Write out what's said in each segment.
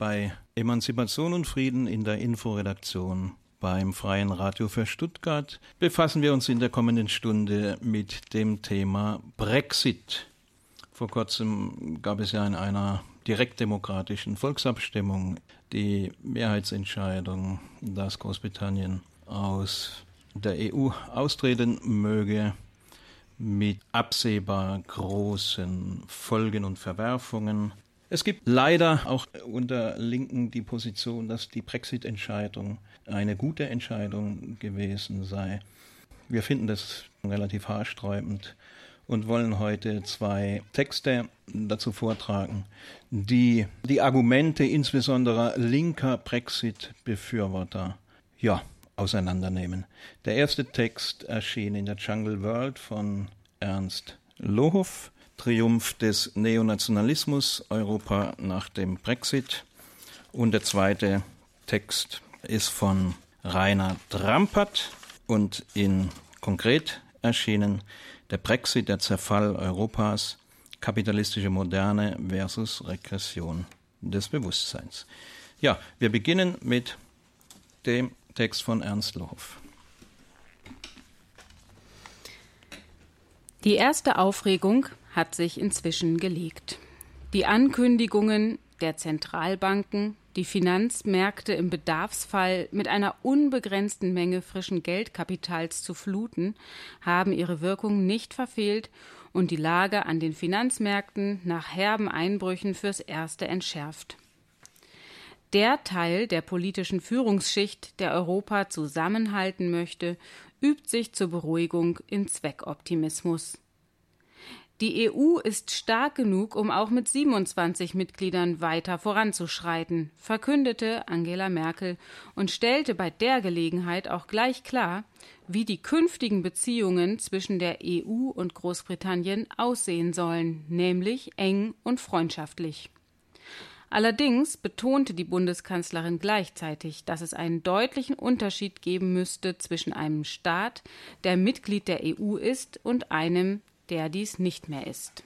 bei Emanzipation und Frieden in der Inforedaktion beim Freien Radio für Stuttgart befassen wir uns in der kommenden Stunde mit dem Thema Brexit. Vor kurzem gab es ja in einer direktdemokratischen Volksabstimmung die Mehrheitsentscheidung, dass Großbritannien aus der EU austreten möge mit absehbar großen Folgen und Verwerfungen. Es gibt leider auch unter Linken die Position, dass die Brexit-Entscheidung eine gute Entscheidung gewesen sei. Wir finden das relativ haarsträubend und wollen heute zwei Texte dazu vortragen, die die Argumente insbesondere linker Brexit-Befürworter ja, auseinandernehmen. Der erste Text erschien in der Jungle World von Ernst Lohoff, Triumph des Neonationalismus, Europa nach dem Brexit. Und der zweite Text ist von Rainer Drampert und in konkret erschienen Der Brexit, der Zerfall Europas, kapitalistische Moderne versus Regression des Bewusstseins. Ja, wir beginnen mit dem Text von Ernst Lohoff. Die erste Aufregung hat sich inzwischen gelegt. Die Ankündigungen der Zentralbanken, die Finanzmärkte im Bedarfsfall mit einer unbegrenzten Menge frischen Geldkapitals zu fluten, haben ihre Wirkung nicht verfehlt und die Lage an den Finanzmärkten nach herben Einbrüchen fürs Erste entschärft. Der Teil der politischen Führungsschicht, der Europa zusammenhalten möchte, übt sich zur Beruhigung in Zweckoptimismus. Die EU ist stark genug, um auch mit 27 Mitgliedern weiter voranzuschreiten, verkündete Angela Merkel und stellte bei der Gelegenheit auch gleich klar, wie die künftigen Beziehungen zwischen der EU und Großbritannien aussehen sollen, nämlich eng und freundschaftlich. Allerdings betonte die Bundeskanzlerin gleichzeitig, dass es einen deutlichen Unterschied geben müsste zwischen einem Staat, der Mitglied der EU ist, und einem, der dies nicht mehr ist.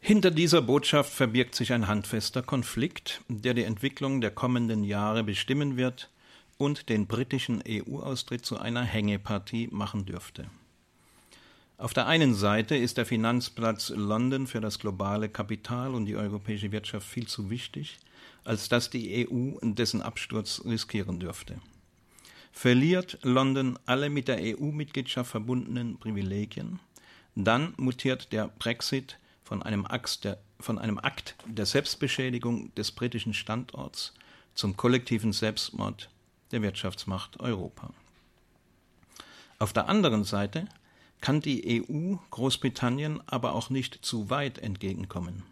Hinter dieser Botschaft verbirgt sich ein handfester Konflikt, der die Entwicklung der kommenden Jahre bestimmen wird und den britischen EU-Austritt zu einer Hängepartie machen dürfte. Auf der einen Seite ist der Finanzplatz London für das globale Kapital und die europäische Wirtschaft viel zu wichtig, als dass die EU dessen Absturz riskieren dürfte. Verliert London alle mit der EU-Mitgliedschaft verbundenen Privilegien, dann mutiert der Brexit von einem, der, von einem Akt der Selbstbeschädigung des britischen Standorts zum kollektiven Selbstmord der Wirtschaftsmacht Europa. Auf der anderen Seite kann die EU Großbritannien aber auch nicht zu weit entgegenkommen.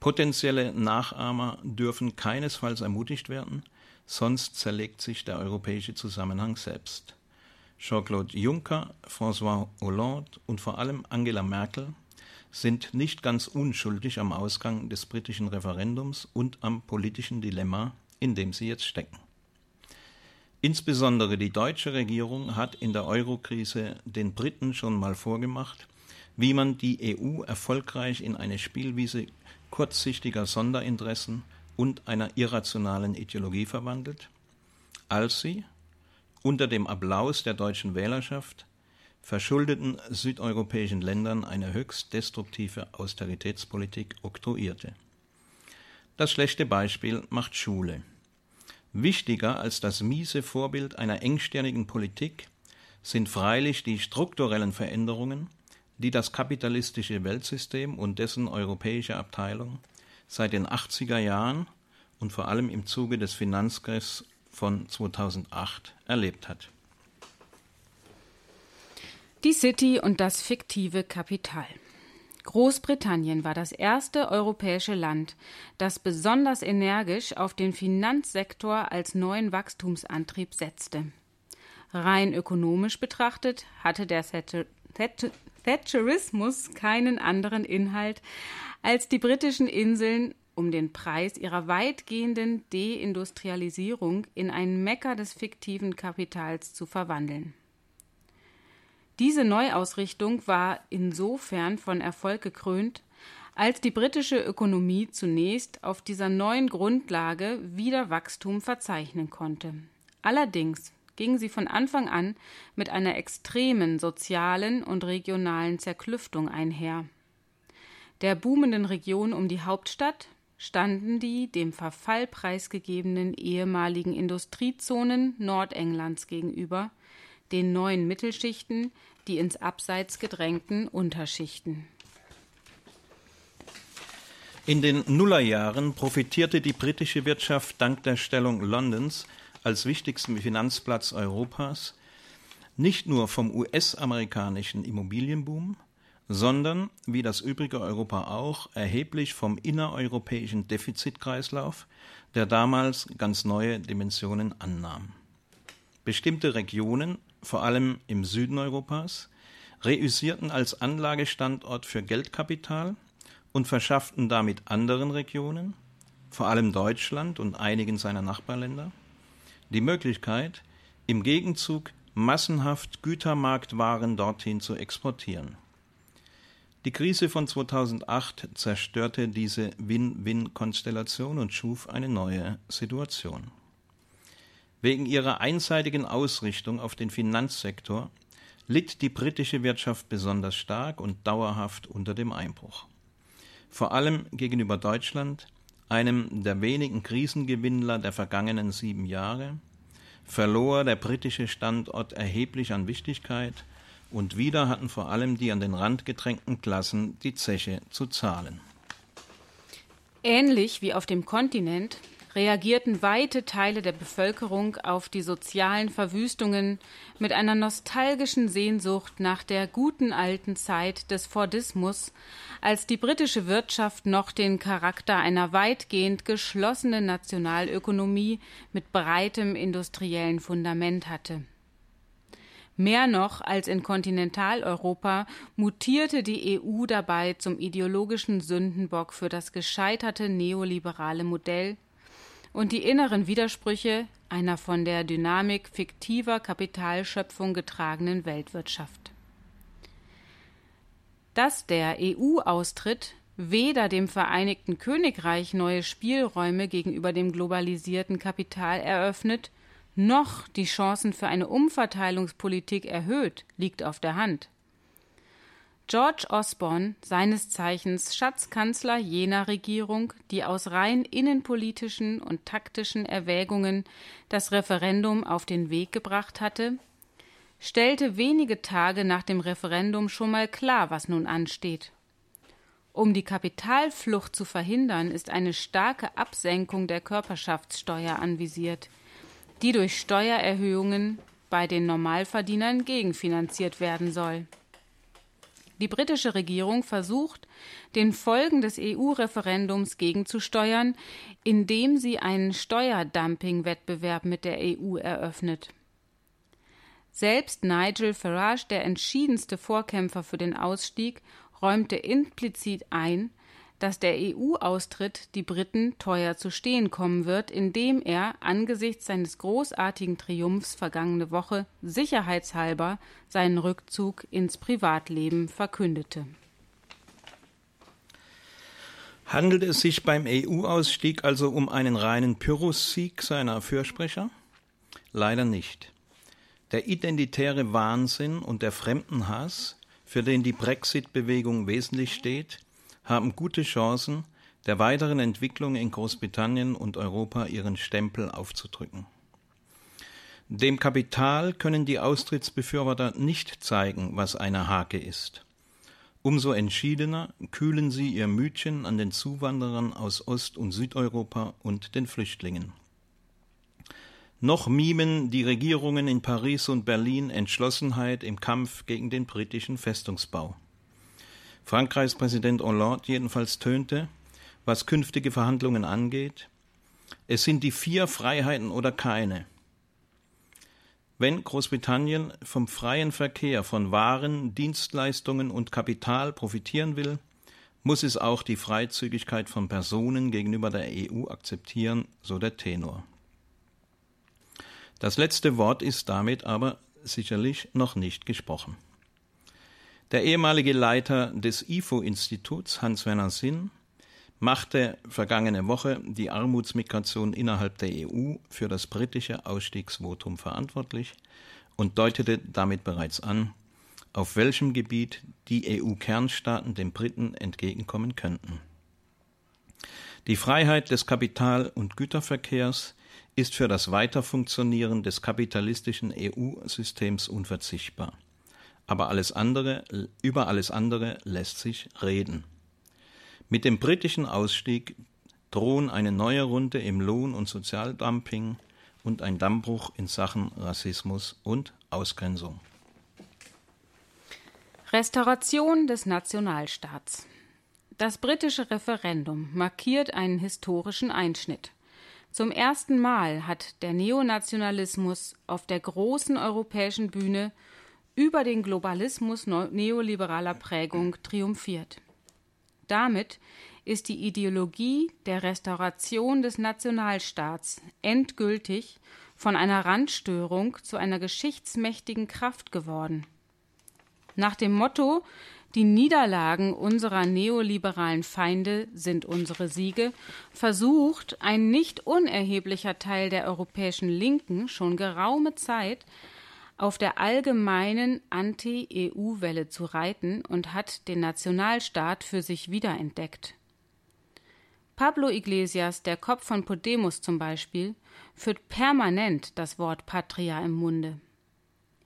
Potenzielle Nachahmer dürfen keinesfalls ermutigt werden, sonst zerlegt sich der europäische Zusammenhang selbst. Jean-Claude Juncker, François Hollande und vor allem Angela Merkel sind nicht ganz unschuldig am Ausgang des britischen Referendums und am politischen Dilemma, in dem sie jetzt stecken. Insbesondere die deutsche Regierung hat in der Eurokrise den Briten schon mal vorgemacht, wie man die EU erfolgreich in eine Spielwiese kurzsichtiger Sonderinteressen und einer irrationalen Ideologie verwandelt, als sie unter dem Applaus der deutschen Wählerschaft verschuldeten südeuropäischen Ländern eine höchst destruktive Austeritätspolitik oktroyierte. Das schlechte Beispiel macht Schule. Wichtiger als das miese Vorbild einer engstirnigen Politik sind freilich die strukturellen Veränderungen, die das kapitalistische Weltsystem und dessen europäische Abteilung seit den 80er Jahren und vor allem im Zuge des Finanzkriegs von 2008 erlebt hat. Die City und das fiktive Kapital. Großbritannien war das erste europäische Land, das besonders energisch auf den Finanzsektor als neuen Wachstumsantrieb setzte. Rein ökonomisch betrachtet hatte der Thatcherismus keinen anderen Inhalt, als die britischen Inseln um den Preis ihrer weitgehenden Deindustrialisierung in ein Mecker des fiktiven Kapitals zu verwandeln. Diese Neuausrichtung war insofern von Erfolg gekrönt, als die britische Ökonomie zunächst auf dieser neuen Grundlage wieder Wachstum verzeichnen konnte. Allerdings ging sie von Anfang an mit einer extremen sozialen und regionalen Zerklüftung einher. Der boomenden Region um die Hauptstadt standen die dem Verfall preisgegebenen ehemaligen Industriezonen Nordenglands gegenüber, den neuen Mittelschichten, die ins Abseits gedrängten Unterschichten. In den Nullerjahren profitierte die britische Wirtschaft dank der Stellung Londons als wichtigstem Finanzplatz Europas nicht nur vom US-amerikanischen Immobilienboom, sondern, wie das übrige Europa auch, erheblich vom innereuropäischen Defizitkreislauf, der damals ganz neue Dimensionen annahm. Bestimmte Regionen, vor allem im Süden Europas, reüssierten als Anlagestandort für Geldkapital und verschafften damit anderen Regionen, vor allem Deutschland und einigen seiner Nachbarländer, die Möglichkeit, im Gegenzug massenhaft Gütermarktwaren dorthin zu exportieren. Die Krise von 2008 zerstörte diese Win-Win-Konstellation und schuf eine neue Situation. Wegen ihrer einseitigen Ausrichtung auf den Finanzsektor litt die britische Wirtschaft besonders stark und dauerhaft unter dem Einbruch. Vor allem gegenüber Deutschland, einem der wenigen Krisengewinnler der vergangenen sieben Jahre, verlor der britische Standort erheblich an Wichtigkeit und wieder hatten vor allem die an den Rand gedrängten Klassen die Zeche zu zahlen. Ähnlich wie auf dem Kontinent reagierten weite Teile der Bevölkerung auf die sozialen Verwüstungen mit einer nostalgischen Sehnsucht nach der guten alten Zeit des Fordismus, als die britische Wirtschaft noch den Charakter einer weitgehend geschlossenen Nationalökonomie mit breitem industriellen Fundament hatte. Mehr noch als in Kontinentaleuropa mutierte die EU dabei zum ideologischen Sündenbock für das gescheiterte neoliberale Modell und die inneren Widersprüche einer von der Dynamik fiktiver Kapitalschöpfung getragenen Weltwirtschaft. Dass der EU-Austritt weder dem Vereinigten Königreich neue Spielräume gegenüber dem globalisierten Kapital eröffnet, noch die Chancen für eine Umverteilungspolitik erhöht, liegt auf der Hand. George Osborne, seines Zeichens Schatzkanzler jener Regierung, die aus rein innenpolitischen und taktischen Erwägungen das Referendum auf den Weg gebracht hatte, stellte wenige Tage nach dem Referendum schon mal klar, was nun ansteht. Um die Kapitalflucht zu verhindern, ist eine starke Absenkung der Körperschaftssteuer anvisiert – die durch Steuererhöhungen bei den Normalverdienern gegenfinanziert werden soll. Die britische Regierung versucht, den Folgen des EU-Referendums gegenzusteuern, indem sie einen Steuerdumping-Wettbewerb mit der EU eröffnet. Selbst Nigel Farage, der entschiedenste Vorkämpfer für den Ausstieg, räumte implizit ein, dass der EU-Austritt die Briten teuer zu stehen kommen wird, indem er angesichts seines großartigen Triumphs vergangene Woche sicherheitshalber seinen Rückzug ins Privatleben verkündete. Handelt es sich beim EU-Ausstieg also um einen reinen Pyrrhus-Sieg seiner Fürsprecher? Leider nicht. Der identitäre Wahnsinn und der Fremdenhass, für den die Brexit-Bewegung wesentlich steht, haben gute Chancen, der weiteren Entwicklung in Großbritannien und Europa ihren Stempel aufzudrücken. Dem Kapital können die Austrittsbefürworter nicht zeigen, was eine Hake ist. Umso entschiedener kühlen sie ihr Mütchen an den Zuwanderern aus Ost- und Südeuropa und den Flüchtlingen. Noch mimen die Regierungen in Paris und Berlin Entschlossenheit im Kampf gegen den britischen Festungsbau. Frankreichs Präsident Hollande jedenfalls tönte, was künftige Verhandlungen angeht, es sind die vier Freiheiten oder keine. Wenn Großbritannien vom freien Verkehr von Waren, Dienstleistungen und Kapital profitieren will, muss es auch die Freizügigkeit von Personen gegenüber der EU akzeptieren, so der Tenor. Das letzte Wort ist damit aber sicherlich noch nicht gesprochen. Der ehemalige Leiter des IFO-Instituts, Hans-Werner Sinn, machte vergangene Woche die Armutsmigration innerhalb der EU für das britische Ausstiegsvotum verantwortlich und deutete damit bereits an, auf welchem Gebiet die EU-Kernstaaten den Briten entgegenkommen könnten. Die Freiheit des Kapital- und Güterverkehrs ist für das Weiterfunktionieren des kapitalistischen EU-Systems unverzichtbar. Aber alles andere, über alles andere lässt sich reden. Mit dem britischen Ausstieg drohen eine neue Runde im Lohn- und Sozialdumping und ein Dammbruch in Sachen Rassismus und Ausgrenzung. Restauration des Nationalstaats. Das britische Referendum markiert einen historischen Einschnitt. Zum ersten Mal hat der Neonationalismus auf der großen europäischen Bühne über den Globalismus neoliberaler Prägung triumphiert. Damit ist die Ideologie der Restauration des Nationalstaats endgültig von einer Randstörung zu einer geschichtsmächtigen Kraft geworden. Nach dem Motto Die Niederlagen unserer neoliberalen Feinde sind unsere Siege versucht ein nicht unerheblicher Teil der europäischen Linken schon geraume Zeit auf der allgemeinen Anti-EU-Welle zu reiten und hat den Nationalstaat für sich wiederentdeckt. Pablo Iglesias, der Kopf von Podemos zum Beispiel, führt permanent das Wort Patria im Munde.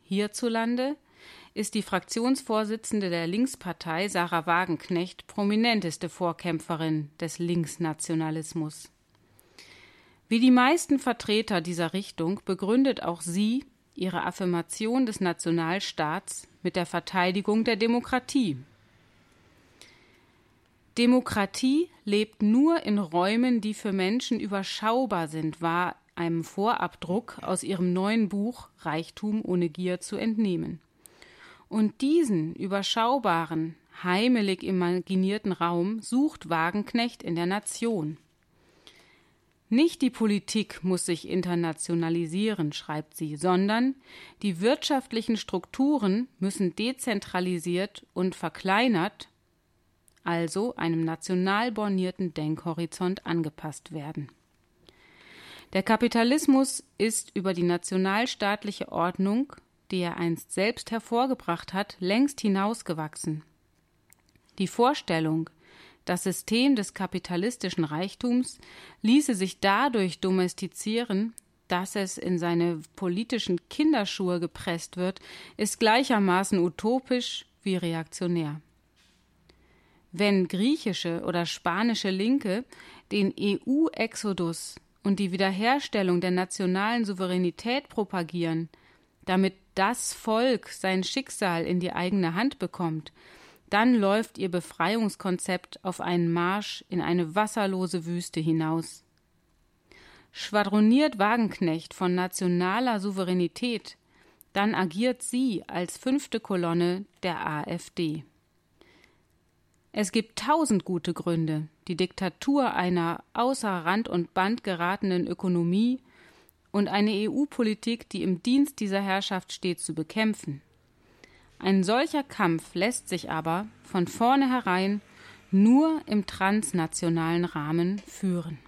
Hierzulande ist die Fraktionsvorsitzende der Linkspartei Sarah Wagenknecht prominenteste Vorkämpferin des Linksnationalismus. Wie die meisten Vertreter dieser Richtung begründet auch sie ihre Affirmation des Nationalstaats mit der Verteidigung der Demokratie. Demokratie lebt nur in Räumen, die für Menschen überschaubar sind, war einem Vorabdruck aus ihrem neuen Buch Reichtum ohne Gier zu entnehmen. Und diesen überschaubaren, heimelig imaginierten Raum sucht Wagenknecht in der Nation. Nicht die Politik muss sich internationalisieren, schreibt sie, sondern die wirtschaftlichen Strukturen müssen dezentralisiert und verkleinert, also einem national bornierten Denkhorizont angepasst werden. Der Kapitalismus ist über die nationalstaatliche Ordnung, die er einst selbst hervorgebracht hat, längst hinausgewachsen. Die Vorstellung, das System des kapitalistischen Reichtums ließe sich dadurch domestizieren, dass es in seine politischen Kinderschuhe gepresst wird, ist gleichermaßen utopisch wie reaktionär. Wenn griechische oder spanische Linke den EU-Exodus und die Wiederherstellung der nationalen Souveränität propagieren, damit das Volk sein Schicksal in die eigene Hand bekommt, dann läuft ihr Befreiungskonzept auf einen Marsch in eine wasserlose Wüste hinaus. Schwadroniert Wagenknecht von nationaler Souveränität, dann agiert sie als fünfte Kolonne der AfD. Es gibt tausend gute Gründe, die Diktatur einer außer Rand und Band geratenen Ökonomie und eine EU-Politik, die im Dienst dieser Herrschaft steht, zu bekämpfen. Ein solcher Kampf lässt sich aber von vornherein nur im transnationalen Rahmen führen.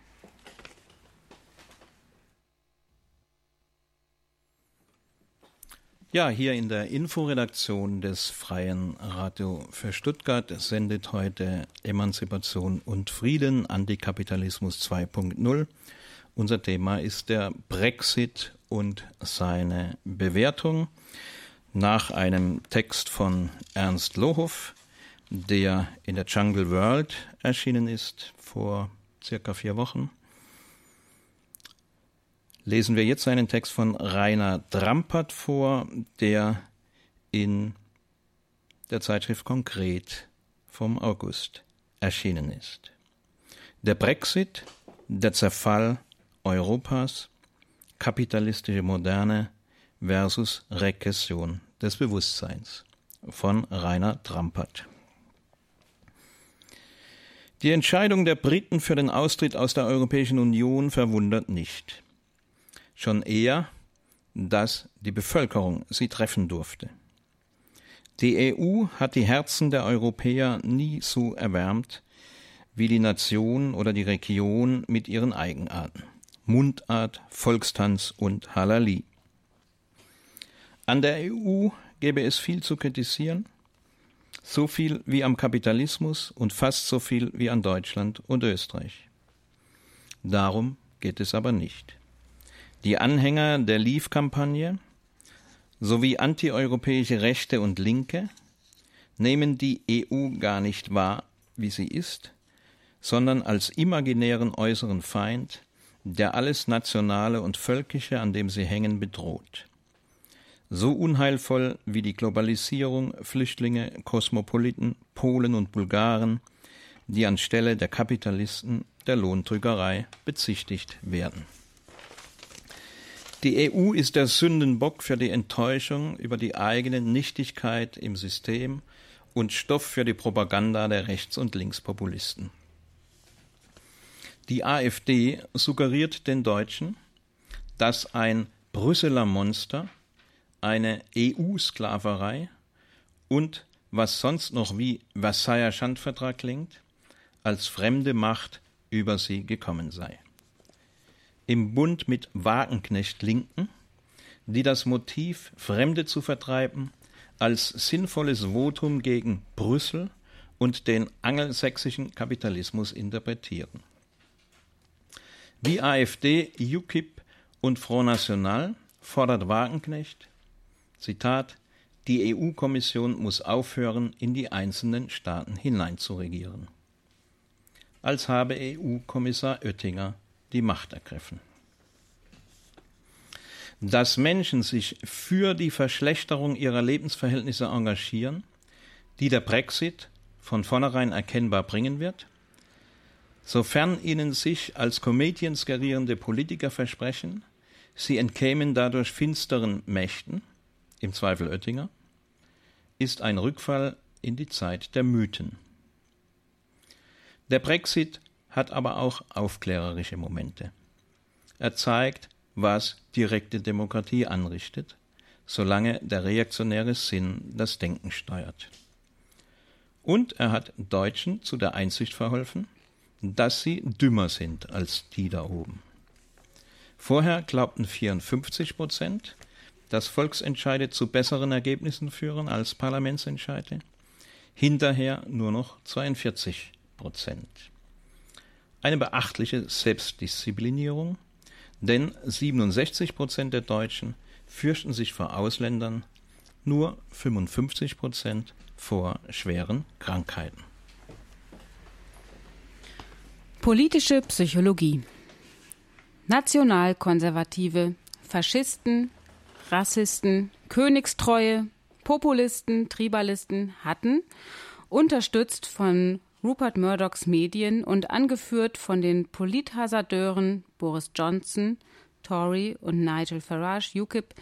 Ja, hier in der Inforedaktion des Freien Radio für Stuttgart sendet heute Emanzipation und Frieden, Antikapitalismus 2.0. Unser Thema ist der Brexit und seine Bewertung nach einem Text von Ernst Lohoff, der in der Jungle World erschienen ist vor circa vier Wochen. Lesen wir jetzt einen Text von Rainer Drampert vor, der in der Zeitschrift Konkret vom August erschienen ist. Der Brexit, der Zerfall Europas, kapitalistische Moderne versus Regression des Bewusstseins von Rainer Trampert. Die Entscheidung der Briten für den Austritt aus der Europäischen Union verwundert nicht. Schon eher, dass die Bevölkerung sie treffen durfte. Die EU hat die Herzen der Europäer nie so erwärmt wie die Nation oder die Region mit ihren Eigenarten. Mundart, Volkstanz und Halali. An der EU gäbe es viel zu kritisieren, so viel wie am Kapitalismus und fast so viel wie an Deutschland und Österreich. Darum geht es aber nicht. Die Anhänger der Leave-Kampagne sowie antieuropäische Rechte und Linke nehmen die EU gar nicht wahr, wie sie ist, sondern als imaginären äußeren Feind, der alles Nationale und Völkische, an dem sie hängen, bedroht. So unheilvoll wie die Globalisierung, Flüchtlinge, Kosmopoliten, Polen und Bulgaren, die anstelle der Kapitalisten der Lohndrückerei bezichtigt werden. Die EU ist der Sündenbock für die Enttäuschung über die eigene Nichtigkeit im System und Stoff für die Propaganda der Rechts- und Linkspopulisten. Die AfD suggeriert den Deutschen, dass ein Brüsseler Monster, eine EU-Sklaverei und was sonst noch wie Versailler Schandvertrag klingt, als fremde Macht über sie gekommen sei im Bund mit Wagenknecht-Linken, die das Motiv, Fremde zu vertreiben, als sinnvolles Votum gegen Brüssel und den angelsächsischen Kapitalismus interpretieren. Wie AfD, UKIP und Front National fordert Wagenknecht, Zitat, die EU-Kommission muss aufhören, in die einzelnen Staaten hineinzuregieren. Als habe EU-Kommissar Oettinger die Macht ergriffen. Dass Menschen sich für die Verschlechterung ihrer Lebensverhältnisse engagieren, die der Brexit von vornherein erkennbar bringen wird, sofern ihnen sich als Comedians gerierende Politiker versprechen, sie entkämen dadurch finsteren Mächten, im Zweifel Oettinger, ist ein Rückfall in die Zeit der Mythen. Der Brexit hat aber auch aufklärerische Momente. Er zeigt, was direkte Demokratie anrichtet, solange der reaktionäre Sinn das Denken steuert. Und er hat Deutschen zu der Einsicht verholfen, dass sie dümmer sind als die da oben. Vorher glaubten 54 Prozent, dass Volksentscheide zu besseren Ergebnissen führen als Parlamentsentscheide, hinterher nur noch 42 Prozent. Eine beachtliche Selbstdisziplinierung, denn 67 Prozent der Deutschen fürchten sich vor Ausländern, nur 55 Prozent vor schweren Krankheiten. Politische Psychologie Nationalkonservative, Faschisten, Rassisten, Königstreue, Populisten, Tribalisten hatten, unterstützt von Rupert Murdochs Medien und angeführt von den Polithasardeuren Boris Johnson, Tory und Nigel Farage, UKIP,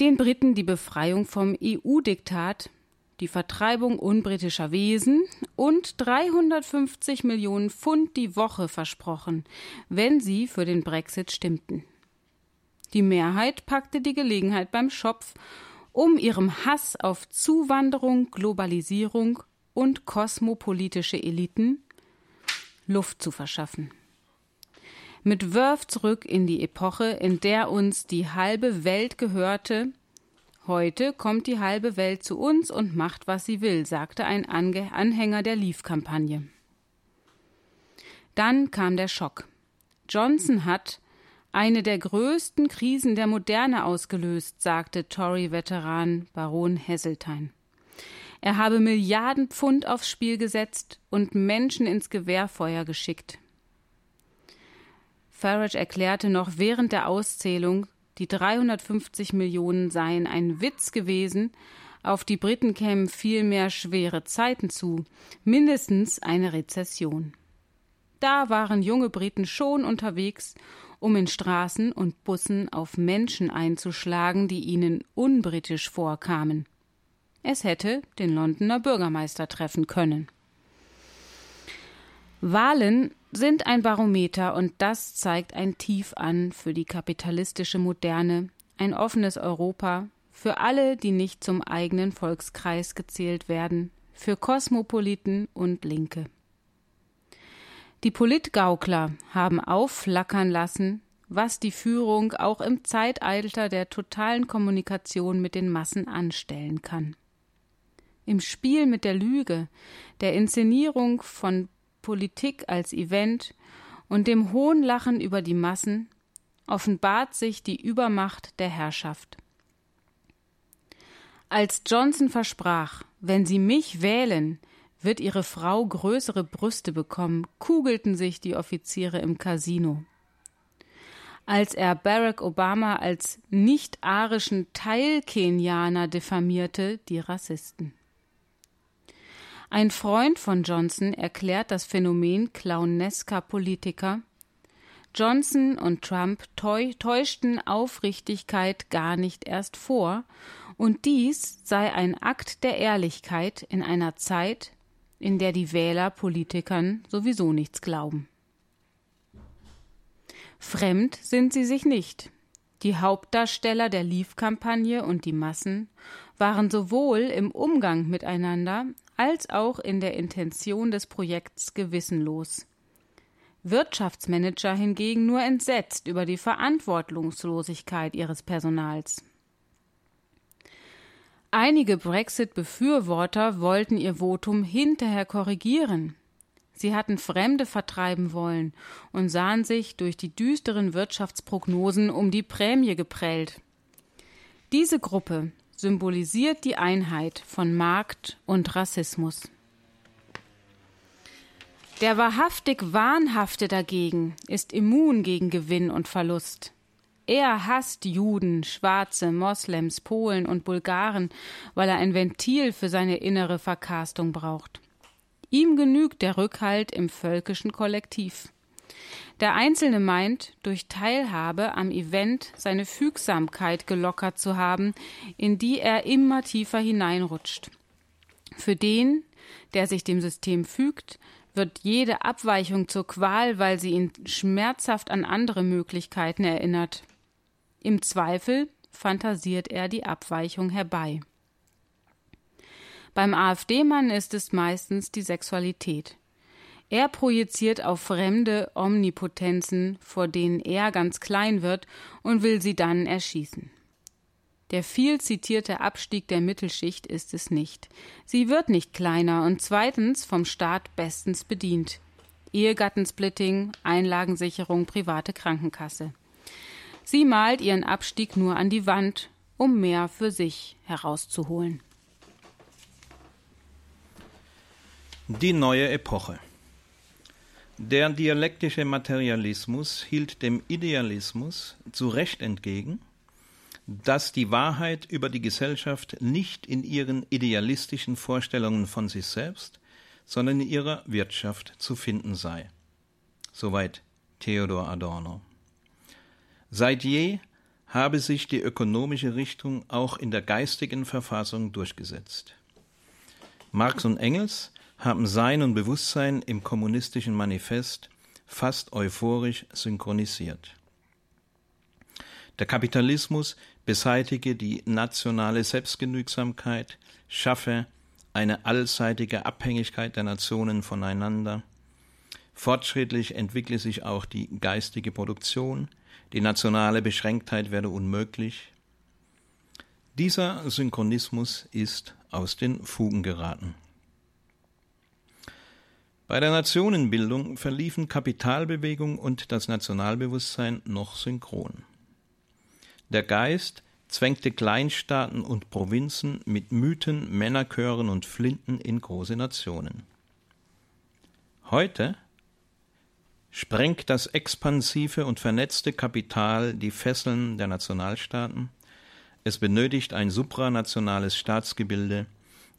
den Briten die Befreiung vom EU-Diktat, die Vertreibung unbritischer Wesen und 350 Millionen Pfund die Woche versprochen, wenn sie für den Brexit stimmten. Die Mehrheit packte die Gelegenheit beim Schopf, um ihrem Hass auf Zuwanderung, Globalisierung und kosmopolitische Eliten Luft zu verschaffen. Mit Wurf zurück in die Epoche, in der uns die halbe Welt gehörte. Heute kommt die halbe Welt zu uns und macht, was sie will, sagte ein Anhänger der Leave-Kampagne. Dann kam der Schock. Johnson hat eine der größten Krisen der Moderne ausgelöst, sagte Tory-Veteran Baron Heseltine. Er habe Milliarden Pfund aufs Spiel gesetzt und Menschen ins Gewehrfeuer geschickt. Farage erklärte noch während der Auszählung, die 350 Millionen seien ein Witz gewesen, auf die Briten kämen vielmehr schwere Zeiten zu, mindestens eine Rezession. Da waren junge Briten schon unterwegs, um in Straßen und Bussen auf Menschen einzuschlagen, die ihnen unbritisch vorkamen. Es hätte den Londoner Bürgermeister treffen können. Wahlen sind ein Barometer und das zeigt ein Tief an für die kapitalistische Moderne, ein offenes Europa, für alle, die nicht zum eigenen Volkskreis gezählt werden, für Kosmopoliten und Linke. Die Politgaukler haben aufflackern lassen, was die Führung auch im Zeitalter der totalen Kommunikation mit den Massen anstellen kann. Im Spiel mit der Lüge, der Inszenierung von Politik als Event und dem Hohnlachen über die Massen offenbart sich die Übermacht der Herrschaft. Als Johnson versprach, wenn Sie mich wählen, wird Ihre Frau größere Brüste bekommen, kugelten sich die Offiziere im Casino. Als er Barack Obama als nicht-arischen Teilkenianer diffamierte, die Rassisten. Ein Freund von Johnson erklärt das Phänomen clownesker Politiker. Johnson und Trump täuschten Aufrichtigkeit gar nicht erst vor, und dies sei ein Akt der Ehrlichkeit in einer Zeit, in der die Wähler Politikern sowieso nichts glauben. Fremd sind sie sich nicht. Die Hauptdarsteller der Leave-Kampagne und die Massen waren sowohl im Umgang miteinander als auch in der Intention des Projekts gewissenlos. Wirtschaftsmanager hingegen nur entsetzt über die Verantwortungslosigkeit ihres Personals. Einige Brexit-Befürworter wollten ihr Votum hinterher korrigieren. Sie hatten Fremde vertreiben wollen und sahen sich durch die düsteren Wirtschaftsprognosen um die Prämie geprellt. Diese Gruppe symbolisiert die Einheit von Markt und Rassismus. Der wahrhaftig Wahnhafte dagegen ist immun gegen Gewinn und Verlust. Er hasst Juden, Schwarze, Moslems, Polen und Bulgaren, weil er ein Ventil für seine innere Verkarstung braucht. Ihm genügt der Rückhalt im völkischen Kollektiv. Der Einzelne meint, durch Teilhabe am Event seine Fügsamkeit gelockert zu haben, in die er immer tiefer hineinrutscht. Für den, der sich dem System fügt, wird jede Abweichung zur Qual, weil sie ihn schmerzhaft an andere Möglichkeiten erinnert. Im Zweifel fantasiert er die Abweichung herbei. Beim AfD-Mann ist es meistens die Sexualität. Er projiziert auf Fremde Omnipotenzen, vor denen er ganz klein wird und will sie dann erschießen. Der viel zitierte Abstieg der Mittelschicht ist es nicht. Sie wird nicht kleiner und zweitens vom Staat bestens bedient. Ehegattensplitting, Einlagensicherung, private Krankenkasse. Sie malt ihren Abstieg nur an die Wand, um mehr für sich herauszuholen. Die neue Epoche. Der dialektische Materialismus hielt dem Idealismus zu Recht entgegen, dass die Wahrheit über die Gesellschaft nicht in ihren idealistischen Vorstellungen von sich selbst, sondern in ihrer Wirtschaft zu finden sei. Soweit Theodor Adorno. Seit je habe sich die ökonomische Richtung auch in der geistigen Verfassung durchgesetzt. Marx und Engels haben Sein und Bewusstsein im kommunistischen Manifest fast euphorisch synchronisiert. Der Kapitalismus beseitige die nationale Selbstgenügsamkeit, schaffe eine allseitige Abhängigkeit der Nationen voneinander. Fortschrittlich entwickle sich auch die geistige Produktion, die nationale Beschränktheit werde unmöglich. Dieser Synchronismus ist aus den Fugen geraten. Bei der Nationenbildung verliefen Kapitalbewegung und das Nationalbewusstsein noch synchron. Der Geist zwängte Kleinstaaten und Provinzen mit Mythen, Männerchören und Flinten in große Nationen. Heute sprengt das expansive und vernetzte Kapital die Fesseln der Nationalstaaten. Es benötigt ein supranationales Staatsgebilde,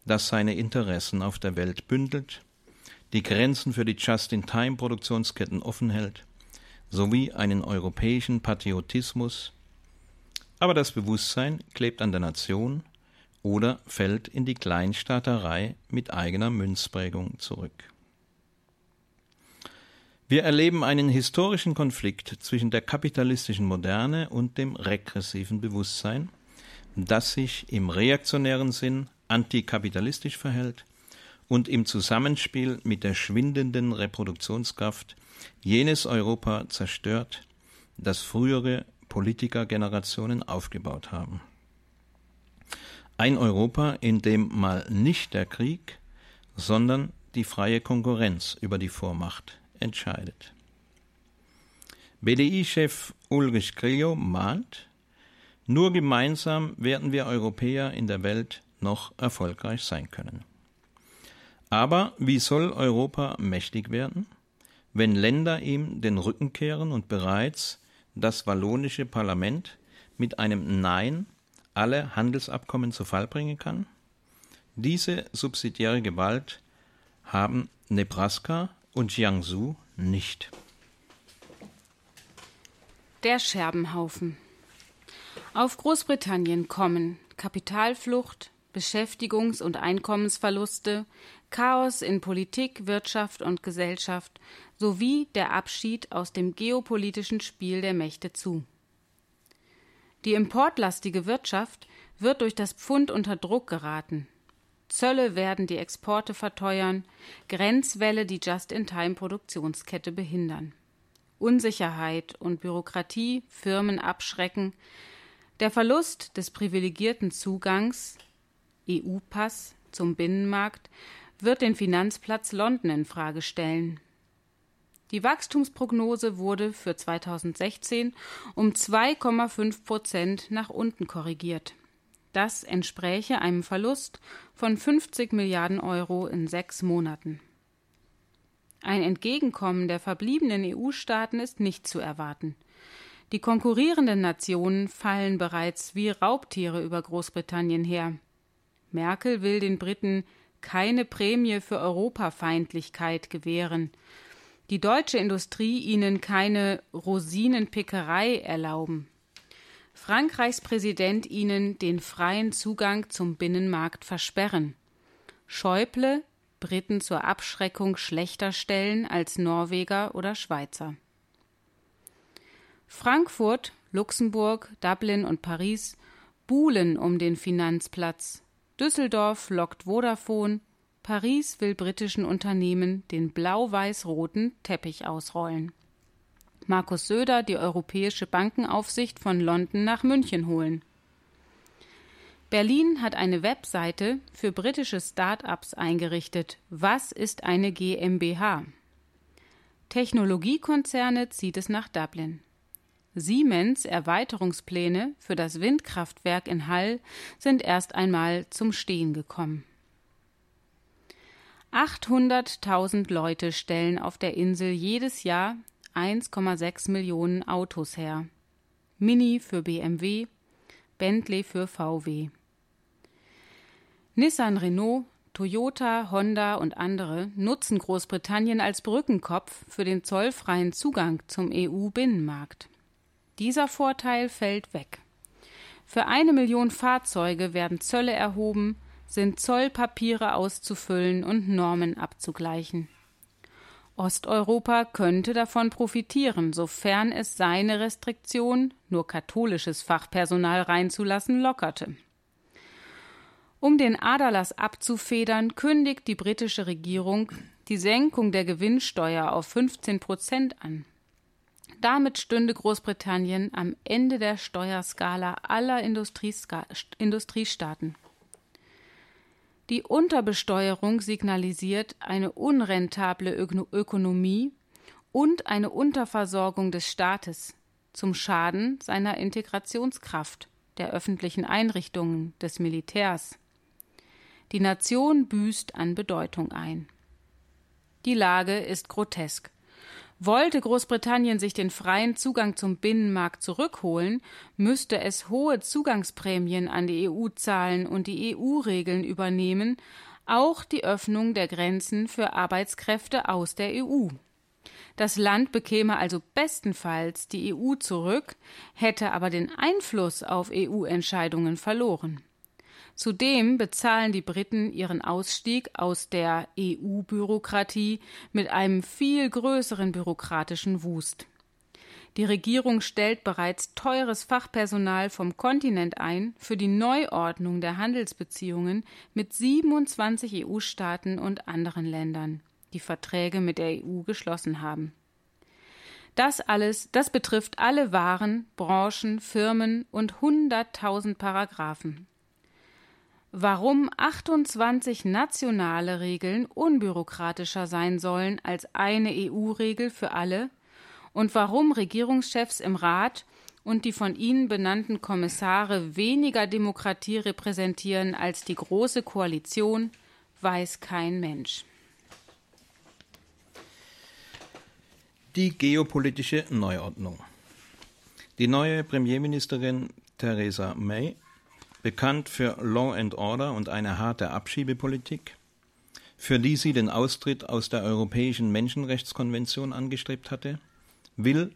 das seine Interessen auf der Welt bündelt die Grenzen für die Just-in-Time-Produktionsketten offen hält, sowie einen europäischen Patriotismus, aber das Bewusstsein klebt an der Nation oder fällt in die Kleinstaaterei mit eigener Münzprägung zurück. Wir erleben einen historischen Konflikt zwischen der kapitalistischen Moderne und dem regressiven Bewusstsein, das sich im reaktionären Sinn antikapitalistisch verhält und im Zusammenspiel mit der schwindenden Reproduktionskraft jenes Europa zerstört, das frühere Politikergenerationen aufgebaut haben. Ein Europa, in dem mal nicht der Krieg, sondern die freie Konkurrenz über die Vormacht entscheidet. BDI-Chef Ulrich Grillo mahnt, nur gemeinsam werden wir Europäer in der Welt noch erfolgreich sein können. Aber wie soll Europa mächtig werden, wenn Länder ihm den Rücken kehren und bereits das wallonische Parlament mit einem Nein alle Handelsabkommen zu Fall bringen kann? Diese subsidiäre Gewalt haben Nebraska und Jiangsu nicht. Der Scherbenhaufen. Auf Großbritannien kommen Kapitalflucht, Beschäftigungs- und Einkommensverluste, Chaos in Politik, Wirtschaft und Gesellschaft sowie der Abschied aus dem geopolitischen Spiel der Mächte zu. Die importlastige Wirtschaft wird durch das Pfund unter Druck geraten. Zölle werden die Exporte verteuern, Grenzwälle die Just-in-Time-Produktionskette behindern. Unsicherheit und Bürokratie Firmen abschrecken, der Verlust des privilegierten Zugangs EU-Pass zum Binnenmarkt wird den Finanzplatz London in Frage stellen. Die Wachstumsprognose wurde für 2016 um 2,5 Prozent nach unten korrigiert. Das entspräche einem Verlust von 50 Milliarden Euro in sechs Monaten. Ein Entgegenkommen der verbliebenen EU-Staaten ist nicht zu erwarten. Die konkurrierenden Nationen fallen bereits wie Raubtiere über Großbritannien her. Merkel will den Briten keine Prämie für Europafeindlichkeit gewähren, die deutsche Industrie ihnen keine Rosinenpickerei erlauben. Frankreichs Präsident ihnen den freien Zugang zum Binnenmarkt versperren. Schäuble Briten zur Abschreckung schlechter stellen als Norweger oder Schweizer. Frankfurt, Luxemburg, Dublin und Paris buhlen um den Finanzplatz. Düsseldorf lockt Vodafone, Paris will britischen Unternehmen den blau-weiß-roten Teppich ausrollen. Markus Söder die Europäische Bankenaufsicht von London nach München holen. Berlin hat eine Webseite für britische Start-ups eingerichtet. Was ist eine GmbH? Technologiekonzerne zieht es nach Dublin. Siemens Erweiterungspläne für das Windkraftwerk in Hall sind erst einmal zum Stehen gekommen. 800.000 Leute stellen auf der Insel jedes Jahr 1,6 Millionen Autos her. Mini für BMW, Bentley für VW. Nissan Renault, Toyota, Honda und andere nutzen Großbritannien als Brückenkopf für den zollfreien Zugang zum EU-Binnenmarkt. Dieser Vorteil fällt weg. Für eine Million Fahrzeuge werden Zölle erhoben, sind Zollpapiere auszufüllen und Normen abzugleichen. Osteuropa könnte davon profitieren, sofern es seine Restriktion, nur katholisches Fachpersonal reinzulassen, lockerte. Um den Aderlass abzufedern, kündigt die britische Regierung die Senkung der Gewinnsteuer auf 15 Prozent an. Damit stünde Großbritannien am Ende der Steuerskala aller Industriestaaten. Die Unterbesteuerung signalisiert eine unrentable Ökonomie und eine Unterversorgung des Staates zum Schaden seiner Integrationskraft, der öffentlichen Einrichtungen, des Militärs. Die Nation büßt an Bedeutung ein. Die Lage ist grotesk. Wollte Großbritannien sich den freien Zugang zum Binnenmarkt zurückholen, müsste es hohe Zugangsprämien an die EU zahlen und die EU-Regeln übernehmen, auch die Öffnung der Grenzen für Arbeitskräfte aus der EU. Das Land bekäme also bestenfalls die EU zurück, hätte aber den Einfluss auf EU-Entscheidungen verloren. Zudem bezahlen die Briten ihren Ausstieg aus der EU-Bürokratie mit einem viel größeren bürokratischen Wust. Die Regierung stellt bereits teures Fachpersonal vom Kontinent ein für die Neuordnung der Handelsbeziehungen mit 27 EU-Staaten und anderen Ländern, die Verträge mit der EU geschlossen haben. Das alles, das betrifft alle Waren, Branchen, Firmen und hunderttausend Paragraphen. Warum 28 nationale Regeln unbürokratischer sein sollen als eine EU-Regel für alle und warum Regierungschefs im Rat und die von ihnen benannten Kommissare weniger Demokratie repräsentieren als die Große Koalition, weiß kein Mensch. Die geopolitische Neuordnung. Die neue Premierministerin Theresa May, bekannt für Law and Order und eine harte Abschiebepolitik, für die sie den Austritt aus der Europäischen Menschenrechtskonvention angestrebt hatte, will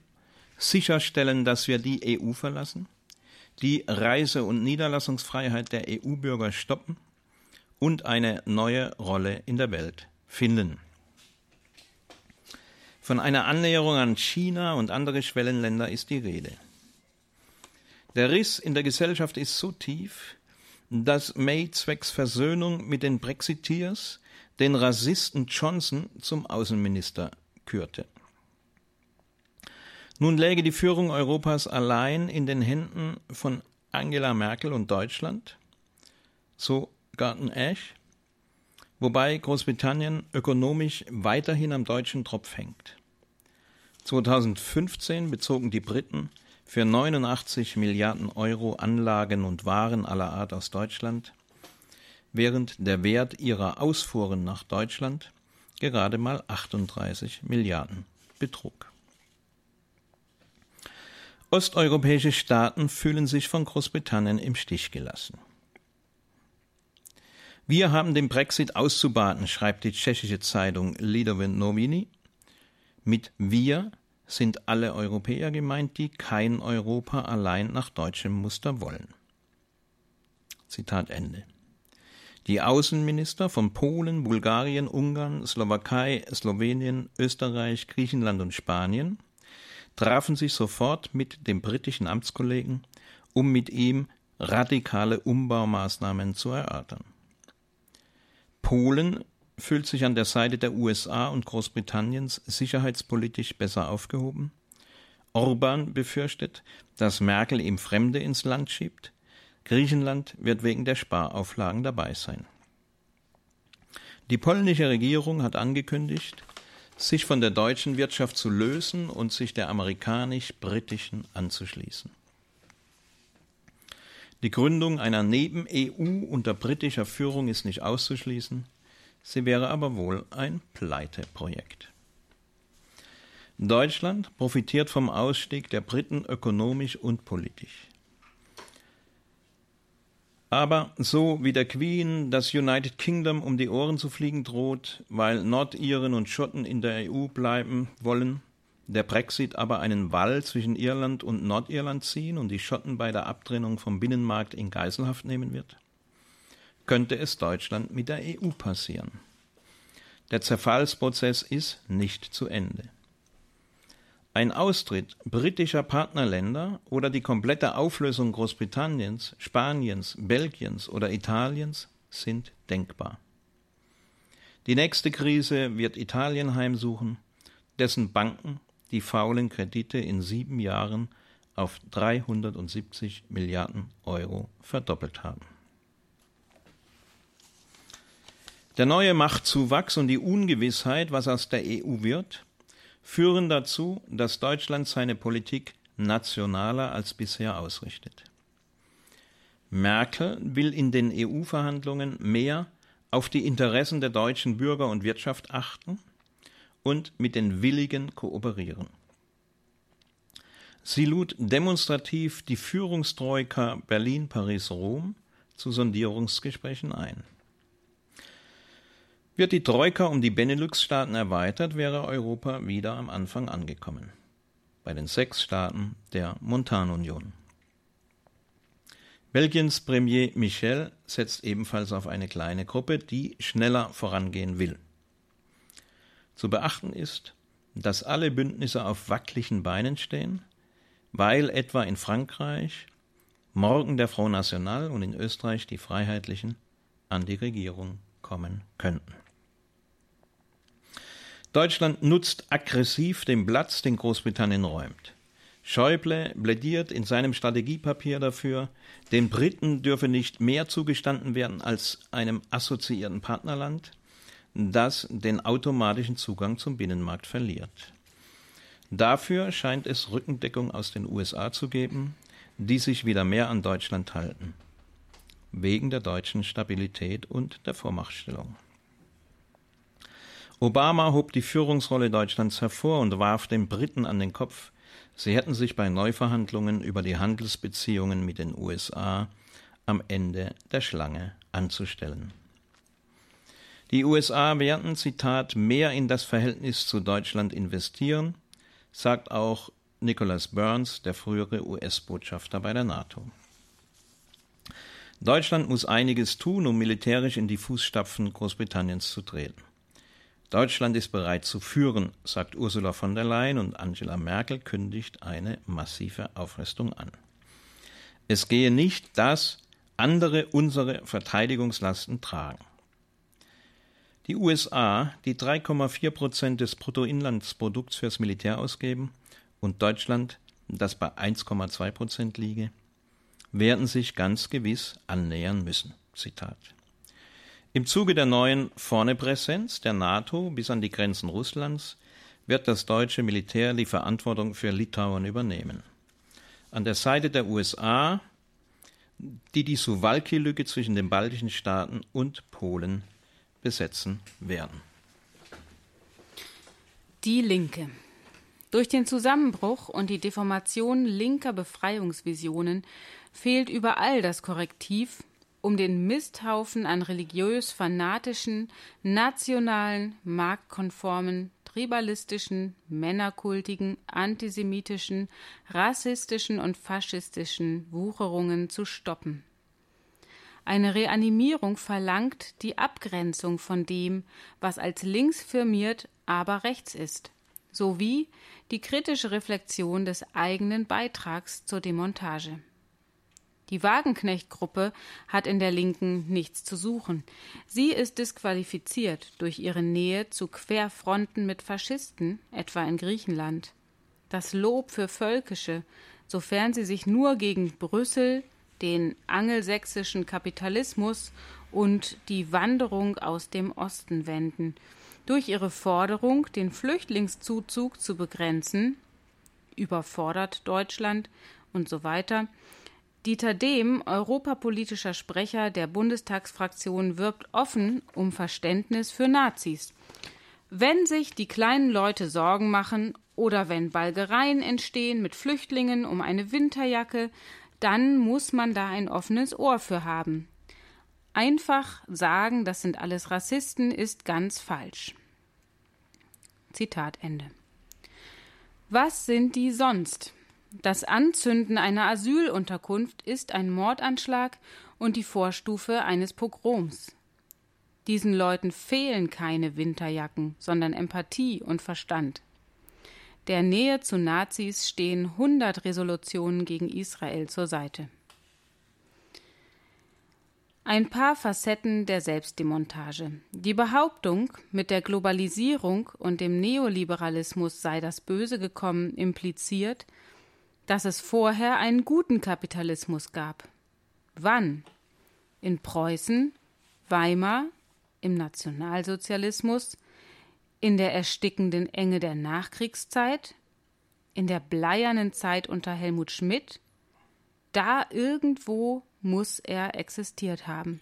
sicherstellen, dass wir die EU verlassen, die Reise- und Niederlassungsfreiheit der EU-Bürger stoppen und eine neue Rolle in der Welt finden. Von einer Annäherung an China und andere Schwellenländer ist die Rede. Der Riss in der Gesellschaft ist so tief, dass May zwecks Versöhnung mit den Brexiteers den Rassisten Johnson zum Außenminister kürte. Nun läge die Führung Europas allein in den Händen von Angela Merkel und Deutschland, so Garten Ash, wobei Großbritannien ökonomisch weiterhin am deutschen Tropf hängt. 2015 bezogen die Briten für 89 Milliarden Euro Anlagen und Waren aller Art aus Deutschland, während der Wert ihrer Ausfuhren nach Deutschland gerade mal 38 Milliarden betrug. Osteuropäische Staaten fühlen sich von Großbritannien im Stich gelassen. Wir haben den Brexit auszubaden, schreibt die tschechische Zeitung Lidovin Novini. Mit wir sind alle Europäer gemeint, die kein Europa allein nach deutschem Muster wollen. Zitat Ende. Die Außenminister von Polen, Bulgarien, Ungarn, Slowakei, Slowenien, Österreich, Griechenland und Spanien trafen sich sofort mit dem britischen Amtskollegen, um mit ihm radikale Umbaumaßnahmen zu erörtern. Polen fühlt sich an der Seite der USA und Großbritanniens sicherheitspolitisch besser aufgehoben? Orban befürchtet, dass Merkel ihm Fremde ins Land schiebt. Griechenland wird wegen der Sparauflagen dabei sein. Die polnische Regierung hat angekündigt, sich von der deutschen Wirtschaft zu lösen und sich der amerikanisch-britischen anzuschließen. Die Gründung einer Neben-EU unter britischer Führung ist nicht auszuschließen. Sie wäre aber wohl ein Pleiteprojekt. Deutschland profitiert vom Ausstieg der Briten ökonomisch und politisch. Aber so wie der Queen das United Kingdom um die Ohren zu fliegen droht, weil Nordiren und Schotten in der EU bleiben wollen, der Brexit aber einen Wall zwischen Irland und Nordirland ziehen und die Schotten bei der Abtrennung vom Binnenmarkt in Geiselhaft nehmen wird? Könnte es Deutschland mit der EU passieren. Der Zerfallsprozess ist nicht zu Ende. Ein Austritt britischer Partnerländer oder die komplette Auflösung Großbritanniens, Spaniens, Belgiens oder Italiens sind denkbar. Die nächste Krise wird Italien heimsuchen, dessen Banken die faulen Kredite in sieben Jahren auf 370 Milliarden Euro verdoppelt haben. Der neue Machtzuwachs und die Ungewissheit, was aus der EU wird, führen dazu, dass Deutschland seine Politik nationaler als bisher ausrichtet. Merkel will in den EU-Verhandlungen mehr auf die Interessen der deutschen Bürger und Wirtschaft achten und mit den Willigen kooperieren. Sie lud demonstrativ die Führungstroika Berlin, Paris, Rom zu Sondierungsgesprächen ein. Wird die Troika um die Benelux-Staaten erweitert, wäre Europa wieder am Anfang angekommen. Bei den sechs Staaten der Montanunion. Belgiens Premier Michel setzt ebenfalls auf eine kleine Gruppe, die schneller vorangehen will. Zu beachten ist, dass alle Bündnisse auf wackeligen Beinen stehen weil etwa in Frankreich morgen der Front National und in Österreich die Freiheitlichen an die Regierung kommen könnten. Deutschland nutzt aggressiv den Platz, den Großbritannien räumt. Schäuble plädiert in seinem Strategiepapier dafür, den Briten dürfe nicht mehr zugestanden werden als einem assoziierten Partnerland, das den automatischen Zugang zum Binnenmarkt verliert. Dafür scheint es Rückendeckung aus den USA zu geben, die sich wieder mehr an Deutschland halten, wegen der deutschen Stabilität und der Vormachtstellung. Obama hob die Führungsrolle Deutschlands hervor und warf den Briten an den Kopf, sie hätten sich bei Neuverhandlungen über die Handelsbeziehungen mit den USA am Ende der Schlange anzustellen. Die USA werden, Zitat, mehr in das Verhältnis zu Deutschland investieren, sagt auch Nicholas Burns, der frühere US-Botschafter bei der NATO. Deutschland muss einiges tun, um militärisch in die Fußstapfen Großbritanniens zu treten. Deutschland ist bereit zu führen, sagt Ursula von der Leyen und Angela Merkel kündigt eine massive Aufrüstung an. Es gehe nicht, dass andere unsere Verteidigungslasten tragen. Die USA, die 3,4 Prozent des Bruttoinlandsprodukts fürs Militär ausgeben, und Deutschland, das bei 1,2 Prozent liege, werden sich ganz gewiss annähern müssen. Zitat. Im Zuge der neuen Vornepräsenz der NATO bis an die Grenzen Russlands wird das deutsche Militär die Verantwortung für Litauen übernehmen. An der Seite der USA, die die Suwalki-Lücke zwischen den baltischen Staaten und Polen besetzen werden. Die Linke. Durch den Zusammenbruch und die Deformation linker Befreiungsvisionen fehlt überall das Korrektiv, um den Misthaufen an religiös fanatischen, nationalen, marktkonformen, tribalistischen, männerkultigen, antisemitischen, rassistischen und faschistischen Wucherungen zu stoppen. Eine Reanimierung verlangt die Abgrenzung von dem, was als links firmiert, aber rechts ist, sowie die kritische Reflexion des eigenen Beitrags zur Demontage. Die Wagenknecht-Gruppe hat in der Linken nichts zu suchen. Sie ist disqualifiziert durch ihre Nähe zu Querfronten mit Faschisten, etwa in Griechenland. Das Lob für Völkische, sofern sie sich nur gegen Brüssel, den angelsächsischen Kapitalismus und die Wanderung aus dem Osten wenden. Durch ihre Forderung, den Flüchtlingszuzug zu begrenzen, überfordert Deutschland und so weiter. Dieter Dehm, europapolitischer Sprecher der Bundestagsfraktion, wirbt offen um Verständnis für Nazis. Wenn sich die kleinen Leute Sorgen machen oder wenn Balgereien entstehen mit Flüchtlingen um eine Winterjacke, dann muss man da ein offenes Ohr für haben. Einfach sagen, das sind alles Rassisten, ist ganz falsch. Zitat Ende. Was sind die sonst? Das Anzünden einer Asylunterkunft ist ein Mordanschlag und die Vorstufe eines Pogroms. Diesen Leuten fehlen keine Winterjacken, sondern Empathie und Verstand. Der Nähe zu Nazis stehen 100 Resolutionen gegen Israel zur Seite. Ein paar Facetten der Selbstdemontage. Die Behauptung, mit der Globalisierung und dem Neoliberalismus sei das Böse gekommen, impliziert, dass es vorher einen guten Kapitalismus gab. Wann? In Preußen, Weimar, im Nationalsozialismus, in der erstickenden Enge der Nachkriegszeit, in der bleiernen Zeit unter Helmut Schmidt, da irgendwo muss er existiert haben.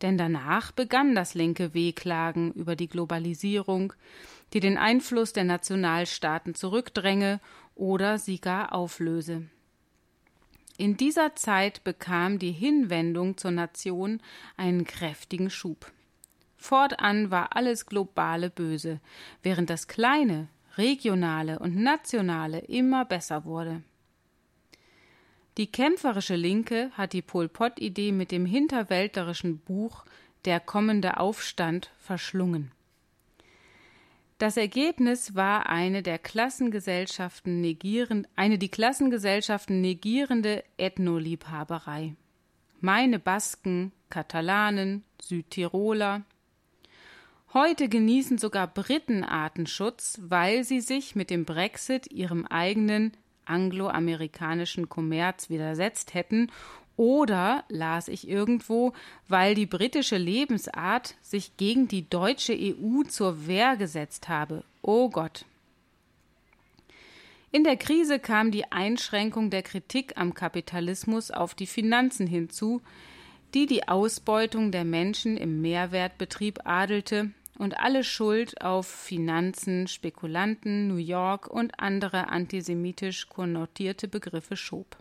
Denn danach begann das linke Wehklagen über die Globalisierung, die den Einfluss der Nationalstaaten zurückdränge oder sie gar auflöse. In dieser Zeit bekam die Hinwendung zur Nation einen kräftigen Schub. Fortan war alles Globale böse, während das Kleine, Regionale und Nationale immer besser wurde. Die kämpferische Linke hat die Pol Pot-Idee mit dem hinterwäldlerischen Buch Der kommende Aufstand verschlungen. Das Ergebnis war eine der Klassengesellschaften negierend, eine die Klassengesellschaften negierende Ethnoliebhaberei. Meine Basken, Katalanen, Südtiroler. Heute genießen sogar Briten Artenschutz, weil sie sich mit dem Brexit ihrem eigenen angloamerikanischen Kommerz widersetzt hätten oder, las ich irgendwo, weil die britische Lebensart sich gegen die deutsche EU zur Wehr gesetzt habe. Oh Gott. In der Krise kam die Einschränkung der Kritik am Kapitalismus auf die Finanzen hinzu, die die Ausbeutung der Menschen im Mehrwertbetrieb adelte und alle Schuld auf Finanzen, Spekulanten, New York und andere antisemitisch konnotierte Begriffe schob.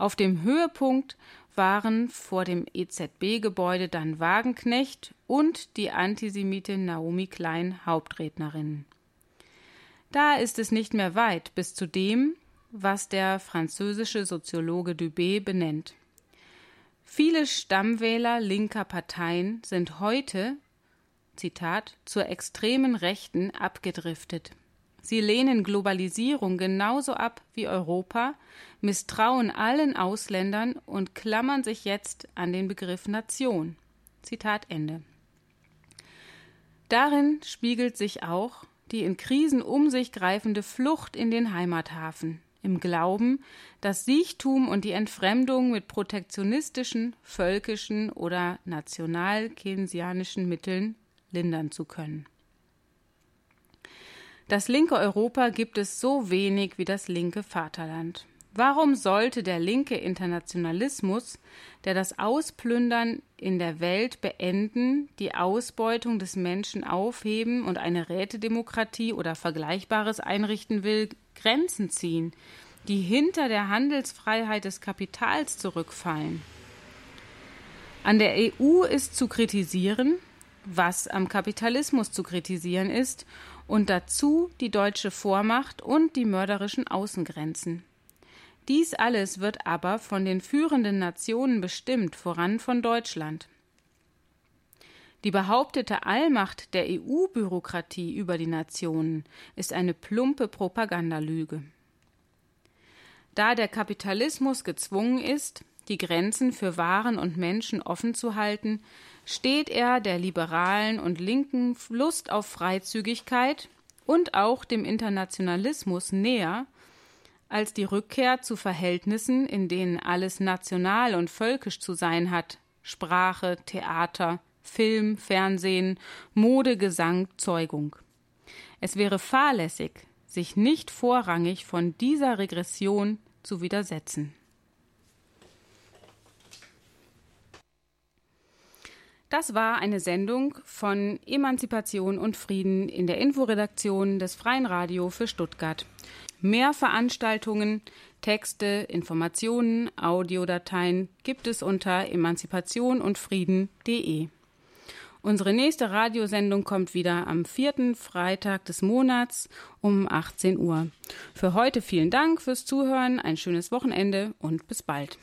Auf dem Höhepunkt waren vor dem EZB-Gebäude dann Wagenknecht und die Antisemitin Naomi Klein Hauptrednerinnen. Da ist es nicht mehr weit bis zu dem, was der französische Soziologe Dubé benennt. Viele Stammwähler linker Parteien sind heute, Zitat, zur extremen Rechten abgedriftet. Sie lehnen Globalisierung genauso ab wie Europa, misstrauen allen Ausländern und klammern sich jetzt an den Begriff Nation. Zitat Ende. Darin spiegelt sich auch die in Krisen um sich greifende Flucht in den Heimathafen, im Glauben, das Siechtum und die Entfremdung mit protektionistischen, völkischen oder national-keynesianischen Mitteln lindern zu können. Das linke Europa gibt es so wenig wie das linke Vaterland. Warum sollte der linke Internationalismus, der das Ausplündern in der Welt beenden, die Ausbeutung des Menschen aufheben und eine Rätedemokratie oder Vergleichbares einrichten will, Grenzen ziehen, die hinter der Handelsfreiheit des Kapitals zurückfallen? An der EU ist zu kritisieren, was am Kapitalismus zu kritisieren ist und dazu die deutsche Vormacht und die mörderischen Außengrenzen. Dies alles wird aber von den führenden Nationen bestimmt, voran von Deutschland. Die behauptete Allmacht der EU-Bürokratie über die Nationen ist eine plumpe Propagandalüge. Da der Kapitalismus gezwungen ist, die Grenzen für Waren und Menschen offen zu halten, steht er der liberalen und linken Lust auf Freizügigkeit und auch dem Internationalismus näher als die Rückkehr zu Verhältnissen, in denen alles national und völkisch zu sein hat Sprache, Theater, Film, Fernsehen, Mode, Gesang, Zeugung. Es wäre fahrlässig, sich nicht vorrangig von dieser Regression zu widersetzen. Das war eine Sendung von Emanzipation und Frieden in der Inforedaktion des Freien Radio für Stuttgart. Mehr Veranstaltungen, Texte, Informationen, Audiodateien gibt es unter emanzipationundfrieden.de. Unsere nächste Radiosendung kommt wieder am vierten Freitag des Monats um 18 Uhr. Für heute vielen Dank fürs Zuhören, ein schönes Wochenende und bis bald.